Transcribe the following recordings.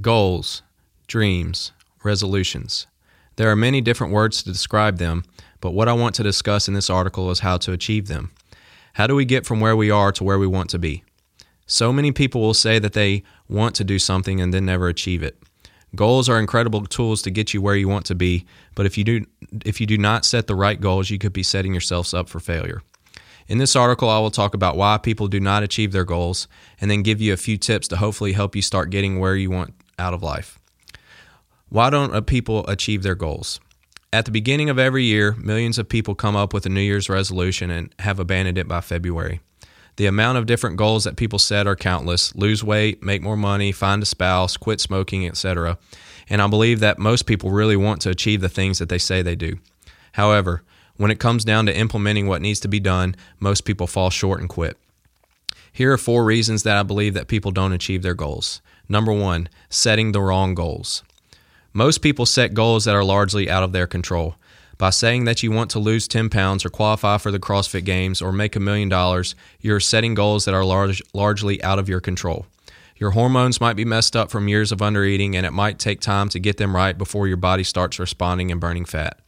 Goals, dreams, resolutions. There are many different words to describe them, but what I want to discuss in this article is how to achieve them. How do we get from where we are to where we want to be? So many people will say that they want to do something and then never achieve it. Goals are incredible tools to get you where you want to be, but if you do if you do not set the right goals, you could be setting yourselves up for failure. In this article, I will talk about why people do not achieve their goals and then give you a few tips to hopefully help you start getting where you want out of life. Why don't people achieve their goals? At the beginning of every year, millions of people come up with a New Year's resolution and have abandoned it by February. The amount of different goals that people set are countless lose weight, make more money, find a spouse, quit smoking, etc. And I believe that most people really want to achieve the things that they say they do. However, when it comes down to implementing what needs to be done, most people fall short and quit. Here are four reasons that I believe that people don't achieve their goals. Number one, setting the wrong goals. Most people set goals that are largely out of their control. By saying that you want to lose 10 pounds or qualify for the CrossFit Games or make a million dollars, you're setting goals that are large, largely out of your control. Your hormones might be messed up from years of undereating, and it might take time to get them right before your body starts responding and burning fat.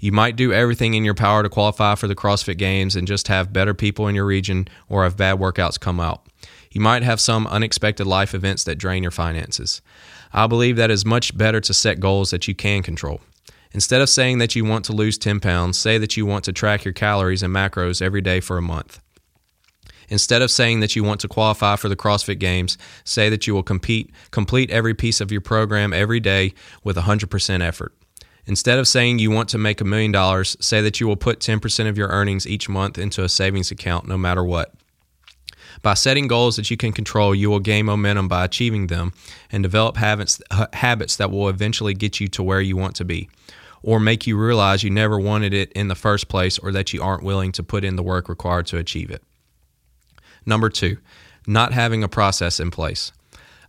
You might do everything in your power to qualify for the CrossFit Games and just have better people in your region or have bad workouts come out. You might have some unexpected life events that drain your finances. I believe that it's much better to set goals that you can control. Instead of saying that you want to lose 10 pounds, say that you want to track your calories and macros every day for a month. Instead of saying that you want to qualify for the CrossFit Games, say that you will compete, complete every piece of your program every day with 100% effort. Instead of saying you want to make a million dollars, say that you will put 10% of your earnings each month into a savings account no matter what. By setting goals that you can control, you will gain momentum by achieving them and develop habits, habits that will eventually get you to where you want to be or make you realize you never wanted it in the first place or that you aren't willing to put in the work required to achieve it. Number two, not having a process in place.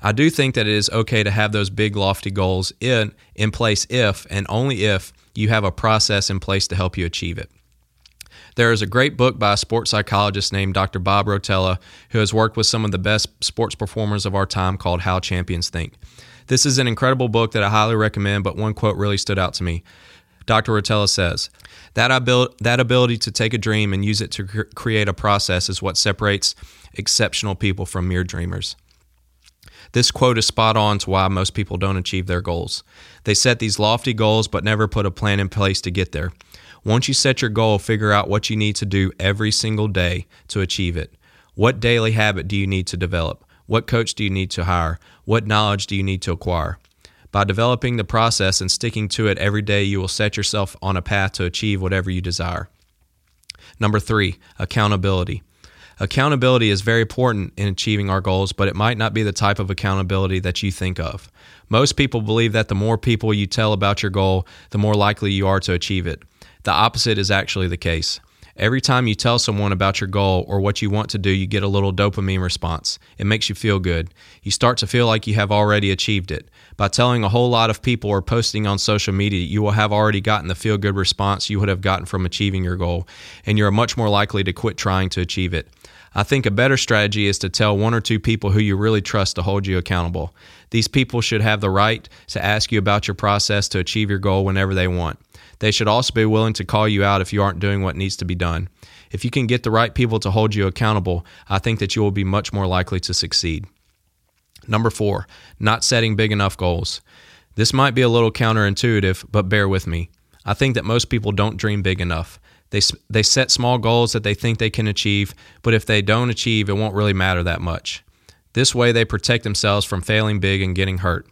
I do think that it is okay to have those big, lofty goals in, in place if and only if you have a process in place to help you achieve it. There is a great book by a sports psychologist named Dr. Bob Rotella who has worked with some of the best sports performers of our time called How Champions Think. This is an incredible book that I highly recommend, but one quote really stood out to me. Dr. Rotella says, that, abil- that ability to take a dream and use it to cr- create a process is what separates exceptional people from mere dreamers. This quote is spot on to why most people don't achieve their goals. They set these lofty goals but never put a plan in place to get there. Once you set your goal, figure out what you need to do every single day to achieve it. What daily habit do you need to develop? What coach do you need to hire? What knowledge do you need to acquire? By developing the process and sticking to it every day, you will set yourself on a path to achieve whatever you desire. Number three, accountability. Accountability is very important in achieving our goals, but it might not be the type of accountability that you think of. Most people believe that the more people you tell about your goal, the more likely you are to achieve it. The opposite is actually the case. Every time you tell someone about your goal or what you want to do, you get a little dopamine response. It makes you feel good. You start to feel like you have already achieved it. By telling a whole lot of people or posting on social media, you will have already gotten the feel good response you would have gotten from achieving your goal, and you're much more likely to quit trying to achieve it. I think a better strategy is to tell one or two people who you really trust to hold you accountable. These people should have the right to ask you about your process to achieve your goal whenever they want. They should also be willing to call you out if you aren't doing what needs to be done. If you can get the right people to hold you accountable, I think that you will be much more likely to succeed. Number four, not setting big enough goals. This might be a little counterintuitive, but bear with me. I think that most people don't dream big enough. They, they set small goals that they think they can achieve, but if they don't achieve, it won't really matter that much. This way, they protect themselves from failing big and getting hurt.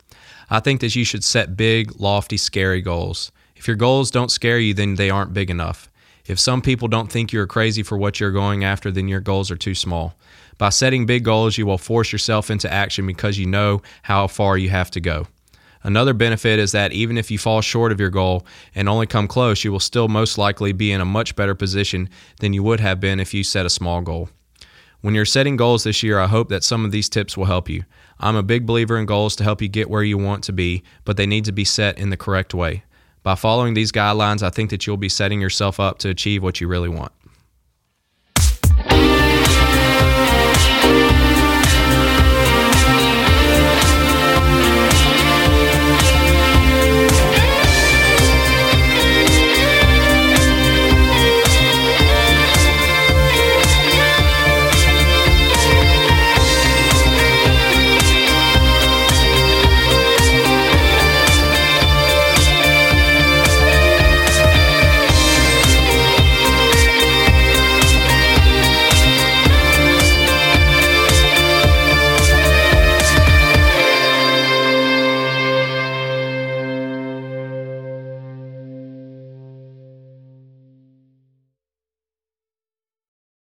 I think that you should set big, lofty, scary goals. If your goals don't scare you, then they aren't big enough. If some people don't think you're crazy for what you're going after, then your goals are too small. By setting big goals, you will force yourself into action because you know how far you have to go. Another benefit is that even if you fall short of your goal and only come close, you will still most likely be in a much better position than you would have been if you set a small goal. When you're setting goals this year, I hope that some of these tips will help you. I'm a big believer in goals to help you get where you want to be, but they need to be set in the correct way. By following these guidelines, I think that you'll be setting yourself up to achieve what you really want.